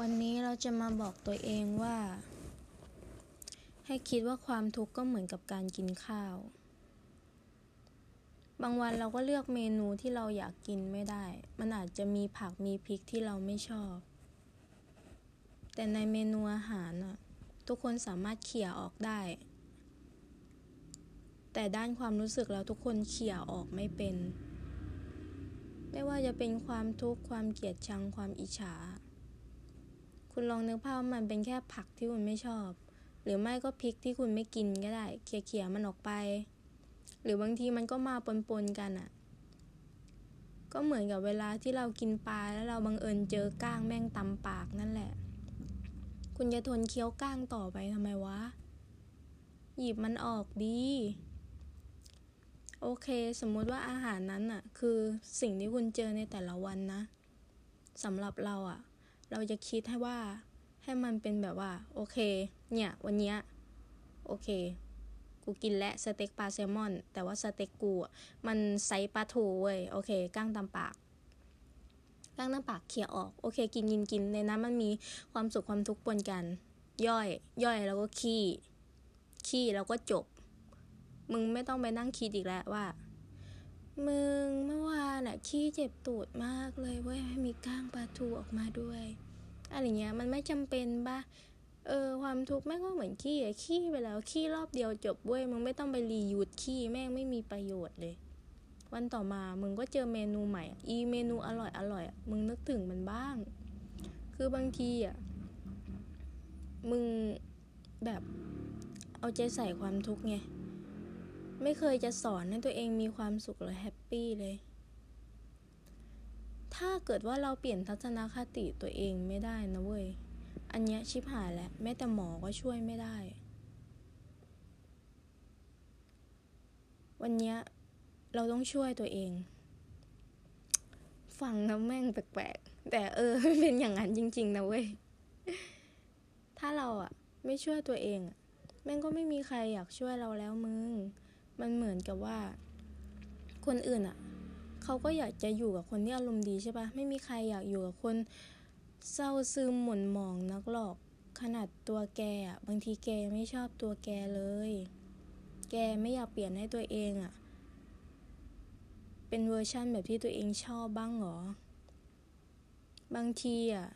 วันนี้เราจะมาบอกตัวเองว่า ให้คิดว่าความทุกข์ก็เหมือนกับการกินข้าว บางวันเราก็เลือกเมนูที่เราอยากกินไม่ได้ มันอาจจะมีผักมีพริกที่เราไม่ชอบ แต่ในเมนูอาหารน่ะทุกคนสามารถเขี่ยออกได้ แต่ด้านความรู้สึกแล้วทุกคนเขี่ยออกไม่เป็น ไม่ว่าจะเป็นความทุกข์ความเกลียดชังความอิจฉา คุณลองนึกภาพว่ามันเป็นแค่ผักที่คุณไม่ชอบ หรือไม่ก็พริกที่คุณไม่กินก็ได้เขี่ยๆมันออกไป หรือบางทีมันก็มาปนๆกันอะ่ะ ก็เหมือนกับเวลาที่เรากินปลาแล้วเราบังเอิญเจอก้างแม่งตำปากนั่นแหละ คุณจะทนเคี้ยวก้างต่อไปทำไมวะ หยิบมันออกดีโอเค สมมุติว่าอาหารนั้นอะคือสิ่งที่คุณเจอในแต่ละวันนะสำหรับเราอะ เราจะคิดให้ว่าให้มันเป็นแบบว่า โอเค เนี่ย วันเนี้ยโอเค กูกินและสเต็กปลาแซลมอน แต่ว่าสเต็กกูอะมันไซส์ปลาทูเว้ยโอเคก้างตามปากก้างตามปากเขี่ยออกโอเค กินกินกินในนั้นมันมีความสุขความทุกข์ปนกัน ย่อย ย่อยแล้วก็ขี้ขี้แล้วก็จบ มึงไม่ต้องไปนั่งคิดอีกแล้วว่า มึงเมื่อวานอะขี้เจ็บตูดมากเลยเว้ยมีก้างปลาทูออกมาด้วยอะไรเงี้ยมันไม่จำเป็นปะเออความทุกข์แม่งก็เหมือนขี้อะขี้ไปแล้วขี้รอบเดียวจบเว้ยมึงไม่ต้องไปรียูดขี้แม่งไม่มีประโยชน์เลย วันต่อมามึงก็เจอเมนูใหม่ อีเมนูอร่อยอร่อยอะมึงนึกถึงมันบ้าง คือบางทีอะมึงแบบเอาใจใส่ความทุกข์ไง ไม่เคยจะสอนให้ตัวเองมีความสุขหรือแฮปปี้เลย ถ้าเกิดว่าเราเปลี่ยนทัศนคติตัวเองไม่ได้นะเว้ย อันเนี้ยชิบหายแล้วแม้แต่หมอก็ช่วยไม่ได้ วันเนี้ยเราต้องช่วยตัวเอง ฟังนะแม่งแปลกๆ แต่เออเป็นอย่างนั้นจริง ๆ นะเว้ย ถ้าเราอะไม่ช่วยตัวเองแม่งก็ไม่มีใครอยากช่วยเราแล้วมึง มันเหมือนกับว่า คนอื่นอะเขาก็อยากจะอยู่กับคนที่อารมณ์ดีใช่ปะไม่มีใครอยากอยู่กับคนเศร้าซึมหม่นหมองนักหรอกขนาดตัวแกอะบางทีแกไม่ชอบตัวแกเลย แกไม่อยากเปลี่ยนให้ตัวเองอะ เป็นเวอร์ชั่นแบบที่ตัวเองชอบบ้างหรอ บางทีอะ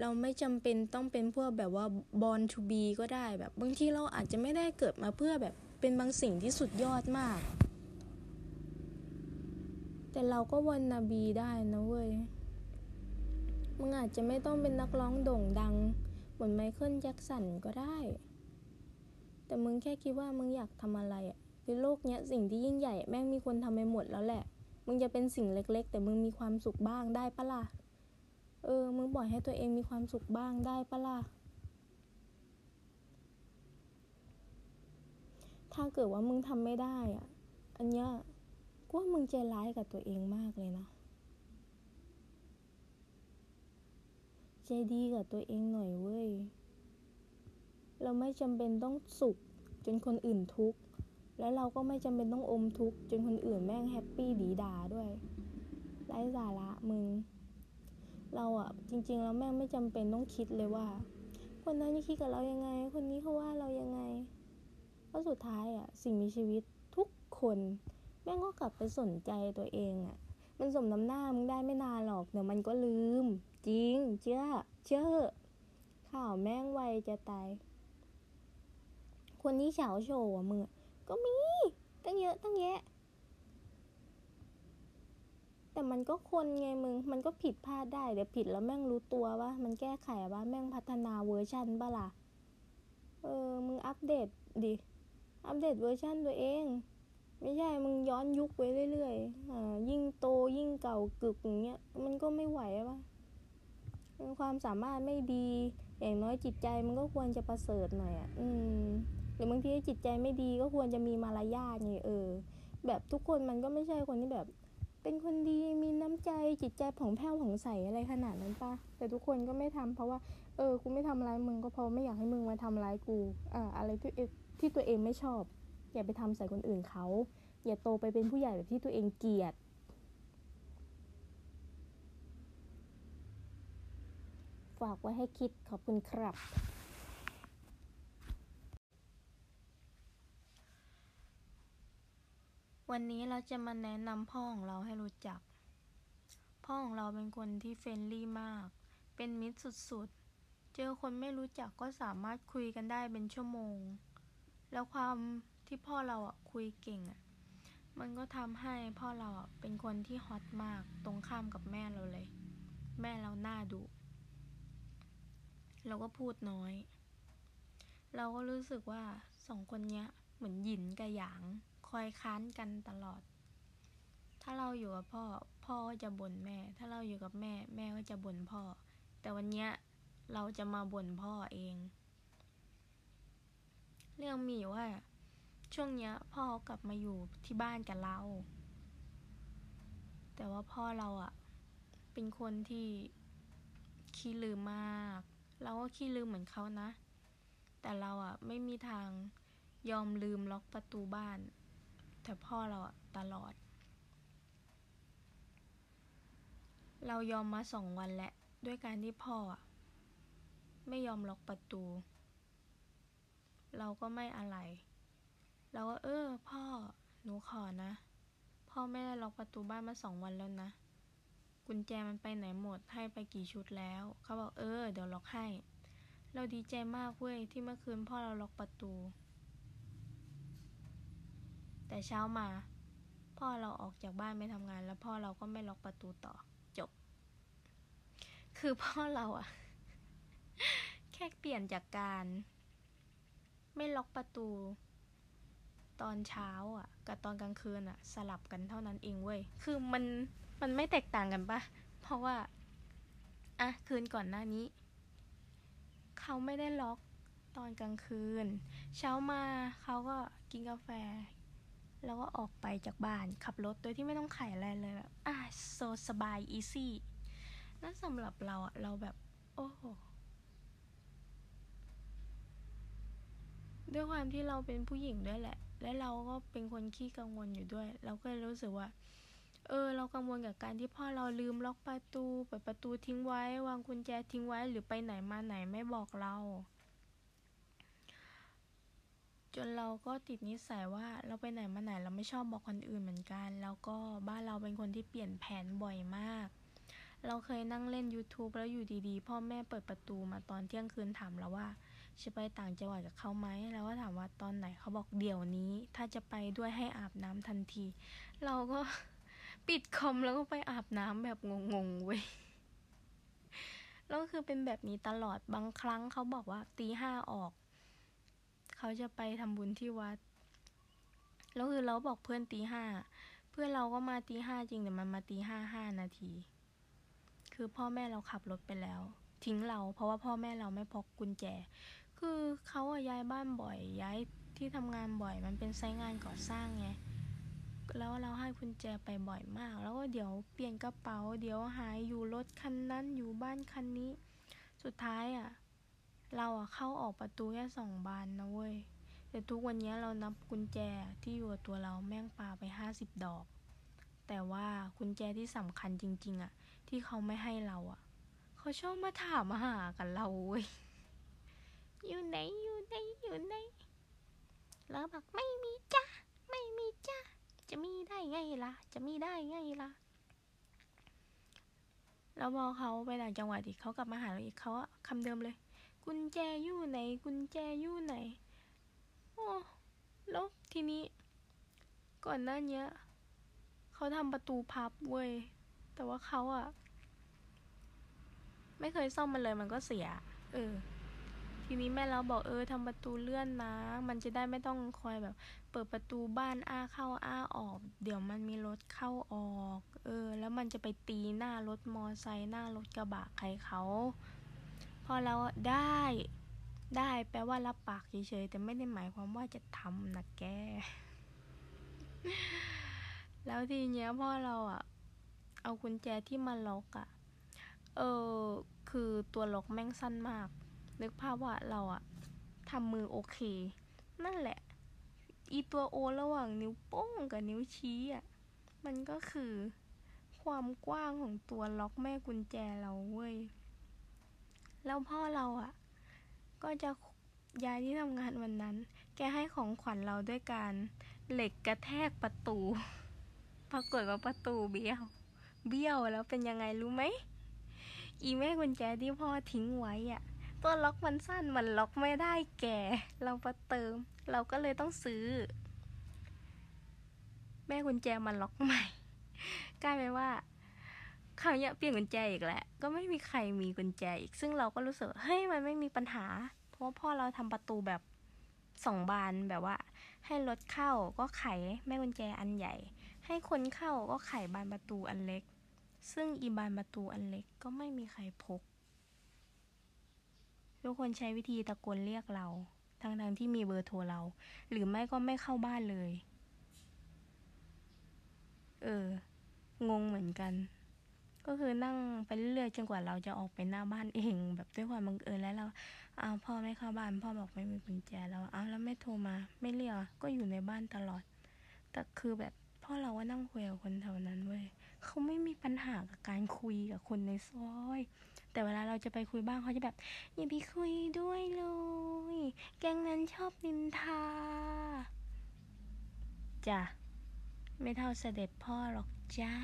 เราไม่จำเป็นต้องเป็นพวกแบบว่า born to be ก็ได้แบบ บางทีเราอาจจะไม่ได้เกิดมาเพื่อแบบ เป็นบางสิ่งที่สุดยอดมาก แต่เราก็ wannabe ได้นะเว้ยมึงอาจจะไม่ต้องเป็นนักร้องโด่งดัง เหมือนไมเคิลแจ็คสันก็ได้ แต่มึงแค่คิดว่ามึงอยากทำอะไรอะในโลกเนี้ยสิ่งที่ยิ่งใหญ่แม่งมีคนทำไปหมดแล้วแหละ มึงจะเป็นสิ่งเล็ก ๆ แต่มึงมีความสุขบ้างได้ปะล่ะ เออ มึงปล่อยให้ตัวเองมีความสุขบ้างได้ปะล่ะ ถ้าเกิดว่ามึงทำไม่ได้อะ อันเนี้ยกูว่ามึงใจร้ายกับตัวเองมากเลยนะ ใจดีกับตัวเองหน่อยเว้ย เราไม่จำเป็นต้องสุขจนคนอื่นทุกข์ แล้วเราก็ไม่จำเป็นต้องอมทุกข์จนคนอื่นแม่งแฮปปี้ดีด่าด้วย ไร้สาระมึง เราอะจริงๆแล้วแม่งไม่จำเป็นต้องคิดเลยว่า คนนั้นจะคิดกับเรายังไง คนนี้เขาว่าเรายังไง เพราะสุดท้ายอะสิ่งมีชีวิตทุกคนแม่งก็กลับไปสนใจตัวเองอะมันสมน้ำหน้ามึงได้ไม่นานหรอกเดี๋ยวมันก็ลืม จริง เชื่อ เชื่อ ข่าวแม่งไวจะตาย คนที่เฉาโชว์อะมึงก็มี ตั้งเยอะตั้งแยะ แต่มันก็คนไงมึง มันก็ผิดพลาดได้ เดี๋ยวผิดแล้วแม่งรู้ตัวว่า มันแก้ไขว่าแม่งพัฒนาเวอร์ชันบ้าล่ะ เออ มึงอัปเดตดิ update version ตัวเอง ไม่ใช่มึงย้อนยุคไปเรื่อยๆอ่ายิ่งโตยิ่งเก่ากึกอย่างเงี้ยมันก็ไม่ไหวปะความสามารถไม่ดี อย่างน้อยจิตใจมันก็ควรจะประเสริฐหน่อยอะอืมหรือบางทีจิตใจไม่ดีก็ควรจะมีมารยาทไงเออ แบบทุกคนมันก็ไม่ใช่คนที่แบบ เป็นคนดีมีน้ำใจจิตใจผ่องแผ้วผ่องใสอะไรขนาดนั้นปะแต่ทุกคนก็ไม่ทำเพราะว่า เออกูไม่ทำร้ายมึงก็เพราะไม่อยากให้มึงมาทำร้ายกูอ่าอะไรที่ ที่ตัวเองไม่ชอบ อย่าไปทำใส่คนอื่นเขา อย่าโตไปเป็นผู้ใหญ่แบบที่ตัวเองเกลียดฟากไว้ให้คิดขอบคุณครับวันนี้เราจะมาแนะนำพ่อของเราให้รู้จัก พ่อของเราเป็นคนที่เฟรนลี่มาก เป็นมิตรสุดๆ เจอคนไม่รู้จักก็สามารถคุยกันได้เป็นชั่วโมง แล้วความที่พ่อเราอะคุยเก่งอะ มันก็ทำให้พ่อเราอะเป็นคนที่ฮอตมากตรงข้ามกับแม่เราเลย แม่เราหน้าดุเราก็พูดน้อย เราก็รู้สึกว่าสองคนเนี้ยเหมือนหยินกับหยางคอยค้านกันตลอด ถ้าเราอยู่กับพ่อ พ่อก็จะบ่นแม่ ถ้าเราอยู่กับแม่ แม่ก็จะบ่นพ่อ แต่วันเนี้ยเราจะมาบ่นพ่อเอง เรื่องมีว่า ช่วงเนี้ยพ่อเขากลับมาอยู่ที่บ้านกับเรา แต่ว่าพ่อเราอะเป็นคนที่ขี้ลืมมาก เราก็ขี้ลืมเหมือนเขานะ แต่เราอะไม่มีทางยอมลืมล็อกประตูบ้าน แต่พ่อเราอะตลอด เรายอมมาสองวันแล้วด้วยการที่พ่ออะไม่ยอมล็อกประตู เราก็ไม่อะไร เราก็เออ พ่อหนูขอนะ พ่อไม่ได้ล็อกประตูบ้านมาสองวันแล้วนะ กุญแจมันไปไหนหมดให้ไปกี่ชุดแล้ว เขาบอกเออ เดี๋ยวล็อกให้ เราดีใจมากเว้ยที่เมื่อคืนพ่อเราล็อกประตู แต่เช้ามา พ่อเราออกจากบ้านไปทำงาน แล้วพ่อเราก็ไม่ล็อกประตูต่อจบ คือพ่อเราอะแค่เปลี่ยนจากการ ไม่ล็อกประตู ตอนเช้าอะ กับตอนกลางคืนอะ สลับกันเท่านั้นเองเว้ย คือมันมันไม่แตกต่างกันปะเพราะว่าอะคืนก่อนหน้านี้ เขาไม่ได้ล็อกตอนกลางคืน เช้ามาเขาก็กินกาแฟ แล้วก็ออกไปจากบ้านขับรถโดยที่ไม่ต้องไขอะไรเลยแบบอะ so สบาย easy นั่นสำหรับเราอะเราแบบ โอ้โห ด้วยความที่เราเป็นผู้หญิงด้วยแหละ และเราก็เป็นคนขี้กังวลอยู่ด้วย เราก็เลยรู้สึกว่า เออ เรากังวลกับการที่พ่อเราลืมล็อกประตู เปิดประตูทิ้งไว้ วางกุญแจทิ้งไว้ หรือไปไหนมาไหนไม่บอกเรา จนเราก็ติดนิสัยว่าเราไปไหนมาไหน เราไม่ชอบบอกคนอื่นเหมือนกัน แล้วก็บ้านเราเป็นคนที่เปลี่ยนแผนบ่อยมาก เราเคยนั่งเล่น YouTube แล้วอยู่ดีๆ พ่อแม่เปิดประตูมาตอนเที่ยงคืนถามเราว่า จะไปต่างจังหวัดกับเขาไหมแล้วก็ถามว่าตอนไหนเขาบอกเดี๋ยวนี้ ถ้าจะไปด้วยให้อาบน้ำทันที เราก็ปิดคอมแล้วก็ไปอาบน้ำแบบงงๆเว้ยแล้วคือเป็นแบบนี้ตลอดบางครั้งเขาบอกว่าตีห้าออก เขาจะไปทำบุญที่วัด แล้วคือเราบอกเพื่อนตีห้าเพื่อนเราก็มาตีห้าจริงแต่มันมาตีห้าห้านาที คือพ่อแม่เราขับรถไปแล้ว ทิ้งเราเพราะว่าพ่อแม่เราไม่พกกุญแจ คือเขาอะย้ายบ้านบ่อย ย้ายที่ทำงานบ่อย มันเป็นไซต์งานก่อสร้างไง แล้วเราให้กุญแจไปบ่อยมาก แล้วก็เดี๋ยวเปลี่ยนกระเป๋า เดี๋ยวหายอยู่รถคันนั้น อยู่บ้านคันนี้ สุดท้ายอะเราอะเข้าออกประตูแค่สองบานนะเว้ย แต่ทุกวันนี้เรานับกุญแจที่อยู่กับตัวเราแม่งปาไปห้าสิบดอก แต่ว่ากุญแจที่สำคัญจริง ๆอะที่เขาไม่ให้เราอะเขาชอบมาถามมาหากันเราเว้ย อยู่ไหนอยู่ไหนอยู่ไหนแล้วบอกไม่มีจ้ะไม่มีจ้ะจะมีได้ไงล่ะ จะมีได้ไงล่ะแล้วพอเขาไปต่างจังหวัดอีกเขากลับมาหาเราอีกเขาอะคำเดิมเลย กุญแจอยู่ไหน กุญแจอยู่ไหนโอ้แล้วทีนี้ ก่อนหน้าเนี้ยเขาทำประตูพับเว้ยแต่ว่าเขาอะไม่เคยซ่อมมันเลยมันก็เสีย เออ ทีนี้แม่เราบอกเออทำประตูเลื่อนนะ มันจะได้ไม่ต้องคอยแบบ เปิดประตูบ้านอ้าเข้าอ้าออก เดี๋ยวมันมีรถเข้าออก เออ แล้วมันจะไปตีหน้ารถมอไซค์หน้ารถกระบะใครเขา พอเราได้ได้แปลว่ารับปากเฉยๆแต่ไม่ได้หมายความว่าจะทำนะแก แล้วทีเนี้ยพ่อเราอะเอากุญแจที่มาล็อกอะ เออ คือตัวล็อกแม่งสั้นมาก นึกภาพว่าเราอะทำมือโอเค นั่นแหละ อีตัวโอระหว่างนิ้วโป้งกับนิ้วชี้อะมันก็คือความกว้างของตัวล็อกแม่กุญแจเราเว้ย แล้วพ่อเราอะก็จะย้ายที่ทำงานวันนั้น แกให้ของขวัญเราด้วยการเหล็กกระแทกประตู ปรากฏว่าประตูเบี้ยว เบี้ยวแล้วเป็นยังไงรู้ไหม อีแม่กุญแจที่พ่อทิ้งไว้อะ ตัวล็อกมันสั้นมันล็อกไม่ได้แก่ เราประเติม เราก็เลยต้องซื้อ แม่กุญแจมันล็อกใหม่ กลายเป็นว่าคราวนี้เปลี่ยนกุญแจอีกแหละ ก็ไม่มีใครมีกุญแจอีก ซึ่งเราก็รู้สึกเฮ้ยมันไม่มีปัญหา เพราะพ่อเราทำประตูแบบสองบานแบบว่า ให้รถเข้าก็ไขแม่กุญแจอันใหญ่ ให้คนเข้าก็ไขบานประตูอันเล็ก ซึ่งอีบานประตูอันเล็กก็ไม่มีใครพก ทุกคนใช้วิธีตะโกนเรียกเรา ทั้งๆทที่มีเบอร์โทรเรา หรือไม่ก็ไม่เข้าบ้านเลย เออ งงเหมือนกัน ก็คือนั่งไปเรื่อยๆจนกว่าเราจะออกไปหน้าบ้านเอง แบบด้วยความบังเอิญแล้วเราอ้าพ่อไม่เข้าบ้าน พ่อบอกไม่มีกุญแจแล้วอ้าแล้วไม่โทรมา ไม่เรียกก็อยู่ในบ้านตลอด แต่คือแบบพ่อเราว่านั่งคุยกับคนแถวนั้นเว้ยเขาไม่มีปัญหากับการคุยกับคนในซอย แต่เวลาเราจะไปคุยบ้างเขาจะแบบอย่าไปคุยด้วยเลย แกงนั้นชอบนินทาจ้ะไม่เท่าเสด็จพ่อหรอกจ้า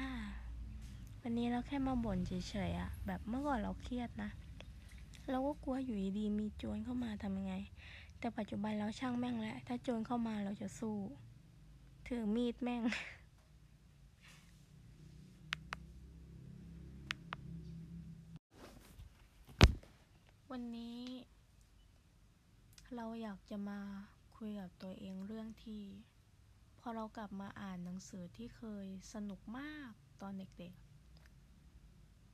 วันนี้เราแค่มาบ่นเฉยๆอะแบบเมื่อก่อนเราเครียดนะเราก็กลัวอยู่ดีมีโจรเข้ามาทำยังไง แต่ปัจจุบันเราช่างแม่งแล้วถ้าโจรเข้ามาเราจะสู้ ถือมีดแม่ง วันนี้ เราอยากจะมาคุยกับตัวเองเรื่องที่พอเรากลับมาอ่านหนังสือที่เคยสนุกมากตอนเด็ก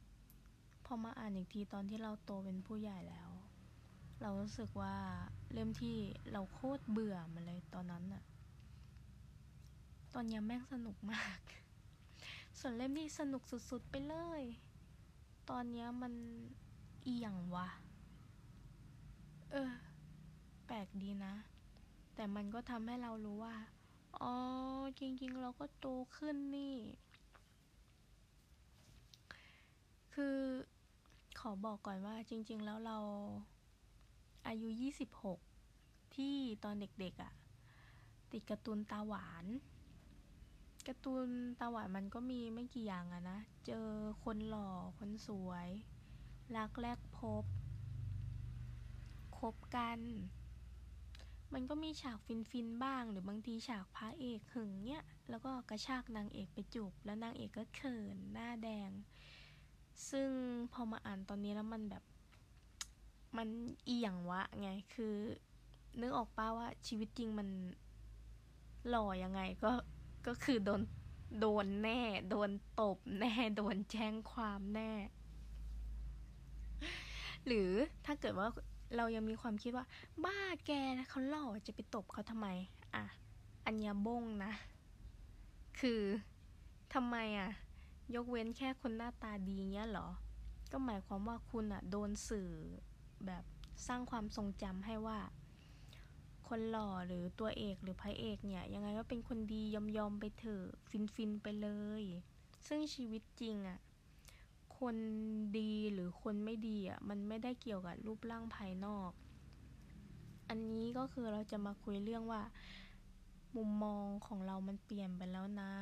ๆ พอมาอ่านอีกทีตอนที่เราโตเป็นผู้ใหญ่แล้ว เรารู้สึกว่าเล่มที่เราโคตรเบื่อมันเลยตอนนั้นอะตอนนี้แม่งสนุกมาก ส่วนเล่มที่สนุกสุดๆไปเลย ตอนนี้มันเอียงวะ เออ แปลกดีนะ แต่มันก็ทำให้เรารู้ว่า อ๋อ จริง ๆ เราก็โตขึ้นนี่ คือขอบอกก่อนว่าจริง ๆ แล้วเราอายุ 26 ที่ตอนเด็กๆอะ่ะ ติดการ์ตูนตาหวานการ์ตูนตาหวานมันก็มีไม่กี่อย่างอะนะ เจอคนหล่อ คนสวย รักแรกพบ คบกัน มันก็มีฉากฟินๆบ้าง หรือบางทีฉากพระเอกหึงเนี้ยแล้วก็กระชากนางเอกไปจูบ แล้วนางเอกก็เขินหน้าแดง ซึ่งพอมาอ่านตอนนี้แล้วมันแบบ มันเอียงวะไง คือ นึกออกป้าว่าชีวิตจริงมันหล่อยังไงก็ ก็คือโดน โดนแน่ โดนตบแน่ โดนแจ้งความแน่ หรือถ้าเกิดว่า เรายังมีความคิดว่า บ้าแกนะเขาหล่อจะไปตบเขาทำไม อะ อัญญาบงนะ คือทำไมอะ ยกเว้นแค่คนหน้าตาดีเงี้ยหรอ ก็หมายความว่าคุณอะ โดนสื่อแบบสร้างความทรงจำให้ว่า คนหล่อหรือตัวเอกหรือพระเอกเนี่ย ยังไงก็เป็นคนดียอมยอมไปเถอะฟินฟินไปเลย ซึ่งชีวิตจริงอะ คนดีหรือคนไม่ดีอะมันไม่ได้เกี่ยวกับรูปร่างภายนอก อันนี้ก็คือเราจะมาคุยเรื่องว่า มุมมองของเรามันเปลี่ยนไปแล้วนะ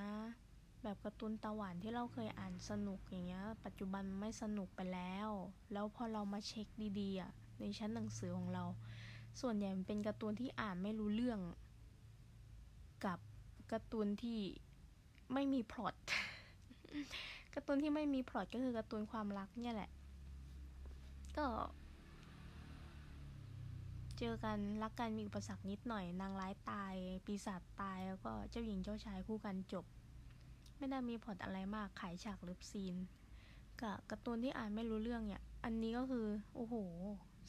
แบบการ์ตูนตาหวานที่เราเคยอ่านสนุกอย่างเงี้ย ปัจจุบันไม่สนุกไปแล้ว แล้วพอเรามาเช็คดีๆอะในชั้นหนังสือของเรา ส่วนใหญ่มันเป็นการ์ตูนที่อ่านไม่รู้เรื่อง กับการ์ตูนที่ไม่มีพล็อต การ์ตูนที่ไม่มีพล็อตก็คือการ์ตูนความรักเนี่ยแหละ ก็ เจอกันรักกันมีอุปสรรคนิดหน่อย นางร้ายตาย ปีศาจตายแล้วก็เจ้าหญิงเจ้าชายคู่กันจบ ไม่ได้มีพล็อตอะไรมากขายฉากเลิฟซีนกับการ์ตูนที่อ่านไม่รู้เรื่องเนี่ย อันนี้ก็คือ โอ้โห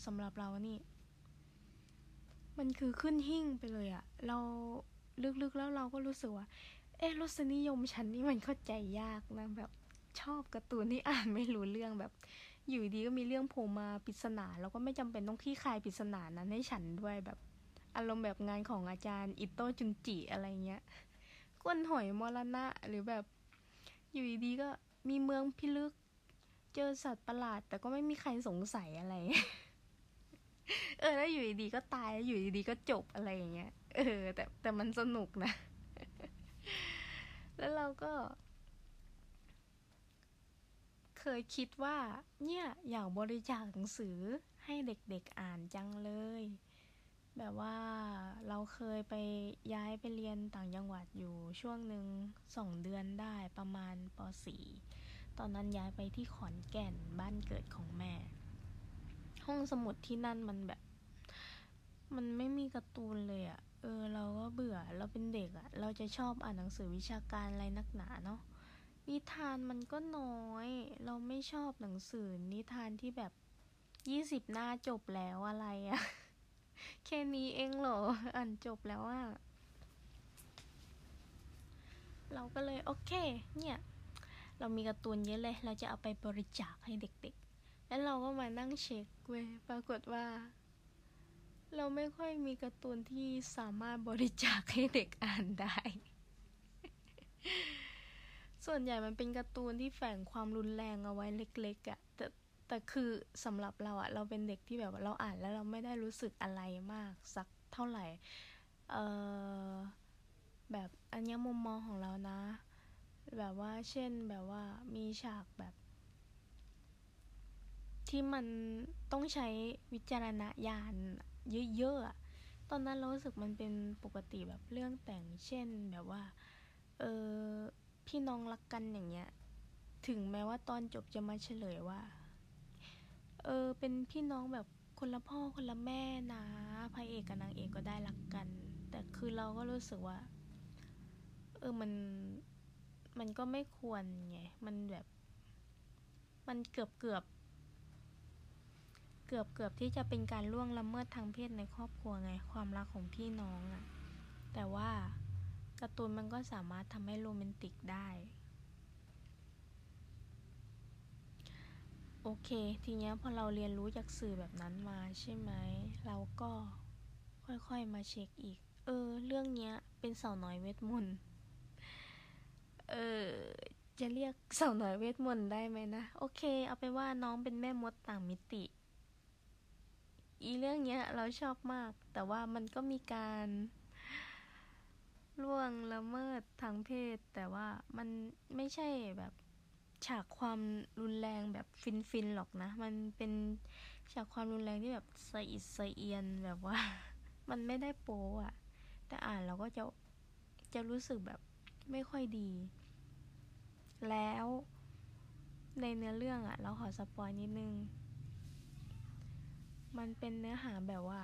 สำหรับเรานี่ มันคือขึ้นหิ่งไปเลยอะเราลึกๆแล้วเราก็รู้สึกว่า เอ๊ะรสนิยมฉันนี่มันเข้าใจยากนะแบบ ชอบการ์ตูนที่อ่านไม่รู้เรื่องแบบ อยู่ดีก็มีเรื่องโผล่มาปริศนาแล้วก็ไม่จำเป็นต้องคลี่คลายปริศนานั้นให้ฉันด้วยแบบอารมณ์แบบงานของอาจารย์อิโต้จุนจิอะไรเงี้ยก้นหอยมรณะหรือแบบ อยู่ดีก็มีเมืองพิลึก เจอสัตว์ประหลาด แต่ก็ไม่มีใครสงสัยอะไร เออแล้วอยู่ดีๆก็ตายอยู่ดีๆก็จบอะไรอย่างเงี้ย เออ แต่แต่มันสนุกนะ แล้วเราก็ เคยคิดว่า เนี่ยอยากบริจาคหนังสือให้เด็กๆอ่านจังเลย แบบว่าเราเคยไปย้ายไปเรียนต่างจังหวัดอยู่ช่วงหนึ่งสองเดือนได้ประมาณป .4 ตอนนั้นย้ายไปที่ขอนแก่นบ้านเกิดของแม่ ห้องสมุดที่นั่นมันแบบ มันไม่มีการ์ตูนเลยอะ่ะเออเราก็เบื่อเราเป็นเด็กอะ่ะ เราจะชอบอ่านหนังสือวิชาการอะไรนักหนาเนาะ นิทานมันก็น้อย เราไม่ชอบหนังสือนิทานที่แบบยี่สิบหน้าจบแล้วอะไรอะแค่นี้เองเหรอ อ่านจบแล้วอะเราก็เลยโอเค เนี่ย เรามีการ์ตูนเยอะเลย เราจะเอาไปบริจาคให้เด็กๆ แล้วเราก็มานั่งเช็คเว้ยปรากฏว่า เราไม่ค่อยมีการ์ตูนที่สามารถบริจาคให้เด็กอ่านได้ ส่วนใหญ่มันเป็นการ์ตูนที่แฝงความรุนแรงเอาไว้เล็กๆอะ่ะแต่แต่คือสำหรับเราอะเราเป็นเด็กที่แบบว่าเราอ่านแล้วเราไม่ได้รู้สึกอะไรมากสักเท่าไหร่เออแบบอันนี้มุมมองของเรานะ แบบว่าเช่นแบบว่ามีฉากแบบ ที่มันต้องใช้วิจารณญาณเยอะๆอะตอนนั้นเรารู้สึกมันเป็นปกติแบบเรื่องแต่งเช่นแบบว่า เออ พี่น้องรักกันอย่างเงี้ย ถึงแม้ว่าตอนจบจะมาเฉลยว่า เออ เป็นพี่น้องแบบคนละพ่อคนละแม่นะพระเอกกับนางเอกก็ได้รักกัน แต่คือเราก็รู้สึกว่า เออมันมันก็ไม่ควรไง มันแบบ มันเกือบเกือบ เกือบเกือบที่จะเป็นการล่วงละเมิดทางเพศในครอบครัวไง ความรักของพี่น้องอะแต่ว่า การ์ตูนมันก็สามารถทำให้โรแมนติกได้ โอเค ทีเนี้ยพอเราเรียนรู้จากสื่อแบบนั้นมาใช่ไหม เราก็ค่อยๆมาเช็คอีก เออ เรื่องเนี้ยเป็นสาวน้อยเวทมนต์ เออ จะเรียกสาวน้อยเวทมนต์ได้ไหมนะ โอเค เอาไปว่าน้องเป็นแม่มดต่างมิติ อีเรื่องเนี้ยเราชอบมาก แต่ว่ามันก็มีการ ล่วงละเมิดทางเพศ แต่ว่ามันไม่ใช่แบบฉากความรุนแรงแบบฟินฟินหรอกนะ มันเป็นฉากความรุนแรงที่แบบสะอิดสะเอียนแบบว่า มันไม่ได้โป๊อะแต่อ่านเราก็จะจะรู้สึกแบบไม่ค่อยดี แล้วในเนื้อเรื่องอะเราขอสปอยนิดนึง มันเป็นเนื้อหาแบบว่า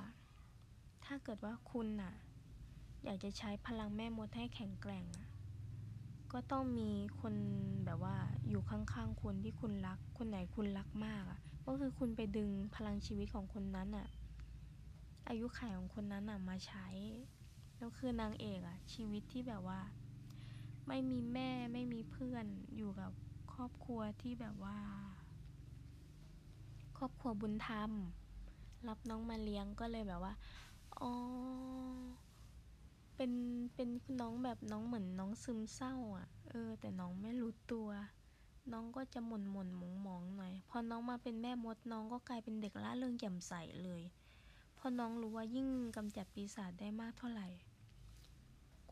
ถ้าเกิดว่าคุณอะ อยากจะใช้พลังแม่มดให้แข็งแกร่ง ก็ต้องมีคนแบบว่าอยู่ข้างๆคนที่คุณรัก คนไหนคุณรักมากอะ ก็คือคุณไปดึงพลังชีวิตของคนนั้นอะ่ะ อายุขัยของคนนั้นอะ่ะมาใช้ แล้วคือนางเอกอะ ชีวิตที่แบบว่า ไม่มีแม่ไม่มีเพื่อนอยู่กับครอบครัวที่แบบว่า ครอบครัวบุญธรรม รับน้องมาเลี้ยงก็เลยแบบว่าอ๋อ เป็นเป็นน้องแบบน้องเหมือนน้องซึมเศร้าอะ เออ แต่น้องไม่รู้ตัว น้องก็จะหม่นหม่นมองมองหน่อย พอน้องมาเป็นแม่มดน้องก็กลายเป็นเด็กละเริงแจ่มใสเลย พอน้องรู้ว่ายิ่งกำจัดปีศาจได้มากเท่าไหร่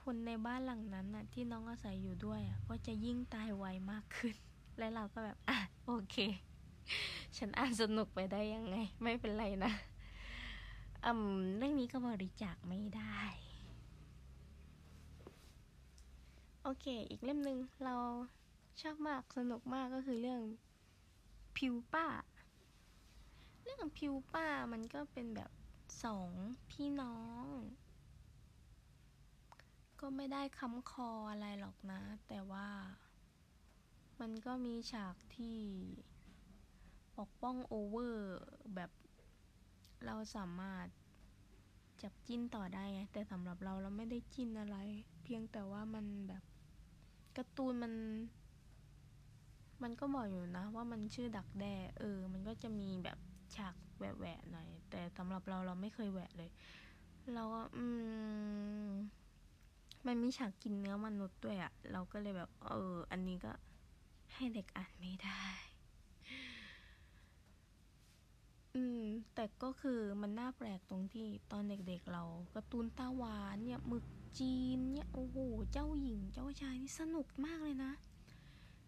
คนในบ้านหลังนั้นน่ะ ที่น้องอาศัยอยู่ด้วยอะก็จะยิ่งตายไวมากขึ้น และเราก็แบบอะโอเค ฉันอ่านสนุกไปได้ยังไง ไม่เป็นไรนะอืมเรื่องนี้ก็บริจาคไม่ได้ โอเค อีกเล่มหนึ่งเราชอบมากสนุกมากก็คือเรื่องพิวป้า เรื่องพิวป้ามันก็เป็นแบบสองพี่น้อง ก็ไม่ได้ค้ำคออะไรหรอกนะ แต่ว่ามันก็มีฉากที่ปกป้องโอเวอร์แบบเราสามารถจับจิ้นต่อได้ไงแต่สำหรับเราเราไม่ได้จิ้นอะไร เพียงแต่ว่ามันแบบ การ์ตูนมัน มันก็บอกอยู่นะ ว่ามันชื่อดักแด้เออ มันก็จะมีแบบฉากแหวะๆหน่อย แต่สำหรับเราเราไม่เคยแหวะเลย เราก็อืมมันมีฉากกินเนื้อมนุษย์ด้วยอะเราก็เลยแบบ เออ อันนี้ก็ให้เด็กอ่านไม่ได้ อืม แต่ก็คือมันน่าแปลกตรงที่ตอนเด็กๆเราการ์ตูนตาหวานเนี่ยหมึก จีนเนี่ย โอ้โห เจ้าหญิง เจ้าชายนี่สนุกมากเลยนะ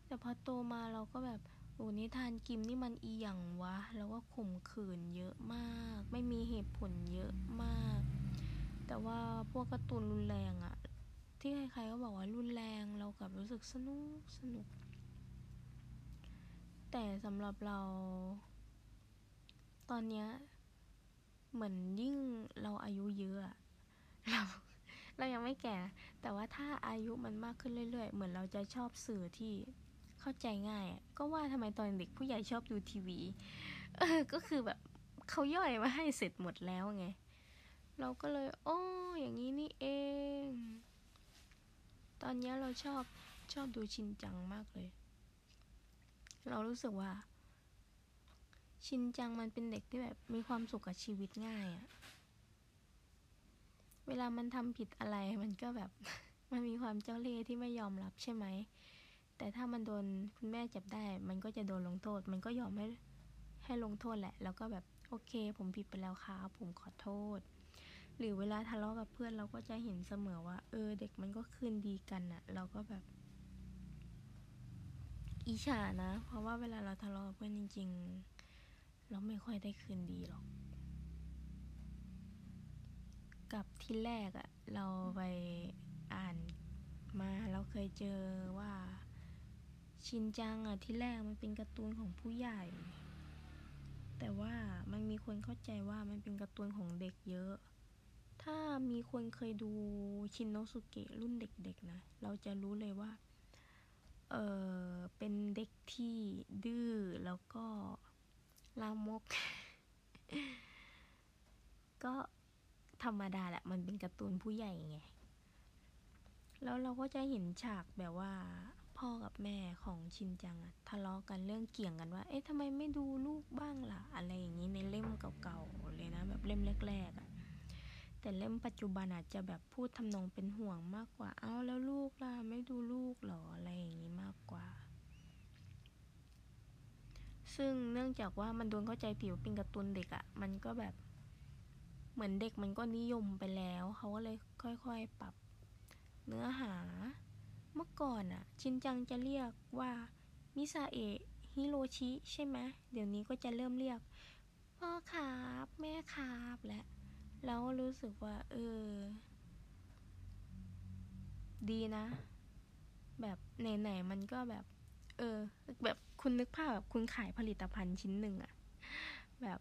แต่พอโตมาเราก็แบบ โอ้นิทานกิมนี่มันอีหยังวะ แล้วก็ข่มขืนเยอะมาก ไม่มีเหตุผลเยอะมาก แต่ว่าพวกการ์ตูนรุนแรงอะ ที่ใครๆก็บอกว่ารุนแรง เรากลับรู้สึกสนุก สนุก แต่สำหรับเรา ตอนเนี้ยเหมือนยิ่งเราอายุเยอะเรา เรายังไม่แก่แต่ว่าถ้าอายุมันมากขึ้นเรื่อย ๆ เหมือนเราจะชอบสื่อที่เข้าใจง่าย ก็ว่าทำไมตอนเด็กผู้ใหญ่ชอบดูทีวีเออก็คือแบบเขาย่อยมาให้เสร็จหมดแล้วไง เราก็เลย โอ้อย่างนี้นี่เอง ตอนนี้เราชอบชอบดูชินจังมากเลย เรารู้สึกว่า ชินจังมันเป็นเด็กที่แบบมีความสุขกับชีวิตง่ายอะ วลามันทำผิดอะไรมันก็แบบ มันมีความเจ้าเล่ห์ที่ไม่ยอมรับใช่ไหม แต่ถ้ามันโดนคุณแม่จับได้ มันก็จะโดนลงโทษ มันก็ยอมให้ให้ลงโทษแหละ แล้วก็แบบโอเค ผมผิดไปแล้วครับผมขอโทษ หรือเวลาทะเลาะกับเพื่อนเราก็จะเห็นเสมอว่า เออ เด็กมันก็คืนดีกันอะเราก็แบบอิจฉานะ เพราะว่าเวลาเราทะเลาะกับเพื่อนจริง ๆ เราไม่ค่อยได้คืนดีหรอก กับที่แรกอะเราไปอ่านมาเราเคยเจอว่าชินจังอะที่แรกมันเป็นการ์ตูนของผู้ใหญ่ แต่ว่ามันมีคนเข้าใจว่ามันเป็นการ์ตูนของเด็กเยอะ ถ้ามีคนเคยดูชินโนสุเกะรุ่นเด็กๆนะ เราจะรู้เลยว่า เออเป็นเด็กที่ดื้อแล้วก็ลามก ก็ ธรรมดาแหละ มันเป็นการ์ตูนผู้ใหญ่ไง แล้วเราก็จะเห็นฉากแบบว่า พ่อกับแม่ของชินจังอะทะเลาะกันเรื่องเกี่ยงกันว่า เอ๊ะทำไมไม่ดูลูกบ้างล่ะ อะไรอย่างนี้ในเล่มเก่าๆเลยนะ แบบเล่มแรกๆอะแต่เล่มปัจจุบันอาจจะแบบพูดทำนองเป็นห่วงมากกว่า เอ้าแล้วลูกล่ะ ไม่ดูลูกหรอ อะไรอย่างนี้มากกว่า ซึ่งเนื่องจากว่ามันโดนเข้าใจผิวเป็นการ์ตูนเด็กอะมันก็แบบ มือนเด็กมันก็นิยมไปแล้ว เขาก็เลยค่อยๆปรับเนื้อหา เมื่อก่อนอะชินจังจะเรียกว่ามิซาเอะฮิโรชิใช่ไหมเดี๋ยวนี้ก็จะเริ่มเรียก พ่อครับแม่ครับและแล้วก็รู้สึกว่า เออ ดีนะ แบบไหนๆมันก็แบบ เออ แบบคุณนึกภาพแบบคุณขายผลิตภัณฑ์ชิ้นหนึ่งอะแบบ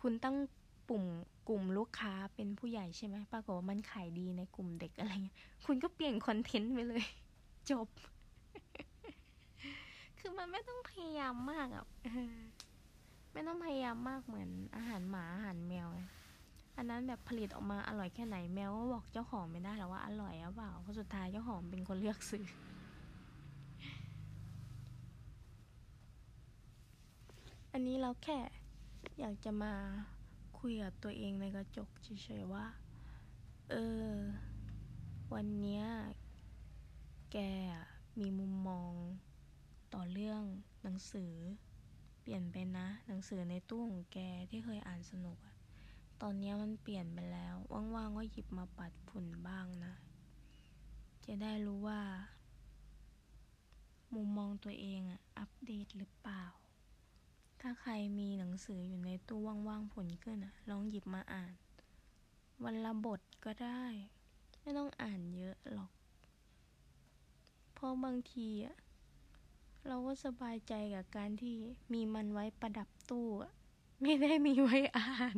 คุณตั้ง ปุ่มกลุ่มลูกค้าเป็นผู้ใหญ่ใช่ไหมปรากฏว่ามันขายดีในกลุ่มเด็กอะไรเงี้ยคุณก็เปลี่ยนคอนเทนต์ไปเลย จบ คือมันไม่ต้องพยายามมากอะไม่ต้องพยายามมากเหมือนอาหารหมาอาหารแมวอันนั้นแบบผลิตออกมาอร่อยแค่ไหนแมวก็บอกเจ้าของไม่ได้หรอกว่าอร่อยหรือเปล่าเพราะสุดท้ายเจ้าของเป็นคนเลือกซื้ออันนี้เราแค่อยากจะมา คุยกับตัวเองในกระจกเฉยๆว่า เออ วันเนี้ยแกมีมุมมองต่อเรื่องหนังสือ เปลี่ยนไปนะ หนังสือในตู้ของแกที่เคยอ่านสนุกอะตอนนี้มันเปลี่ยนไปแล้ว ว่างๆก็หยิบมาปัดฝุ่นบ้างนะ จะได้รู้ว่า มุมมองตัวเองอะอัปเดตหรือเปล่า ถ้าใครมีหนังสืออยู่ในตู้ว่างๆผลขึ้นอะ ลองหยิบมาอ่าน วันละบทก็ได้ ไม่ต้องอ่านเยอะหรอก เพราะบางทีอะ เราก็สบายใจกับการที่มีมันไว้ประดับตู้อะไม่ได้มีไว้อ่าน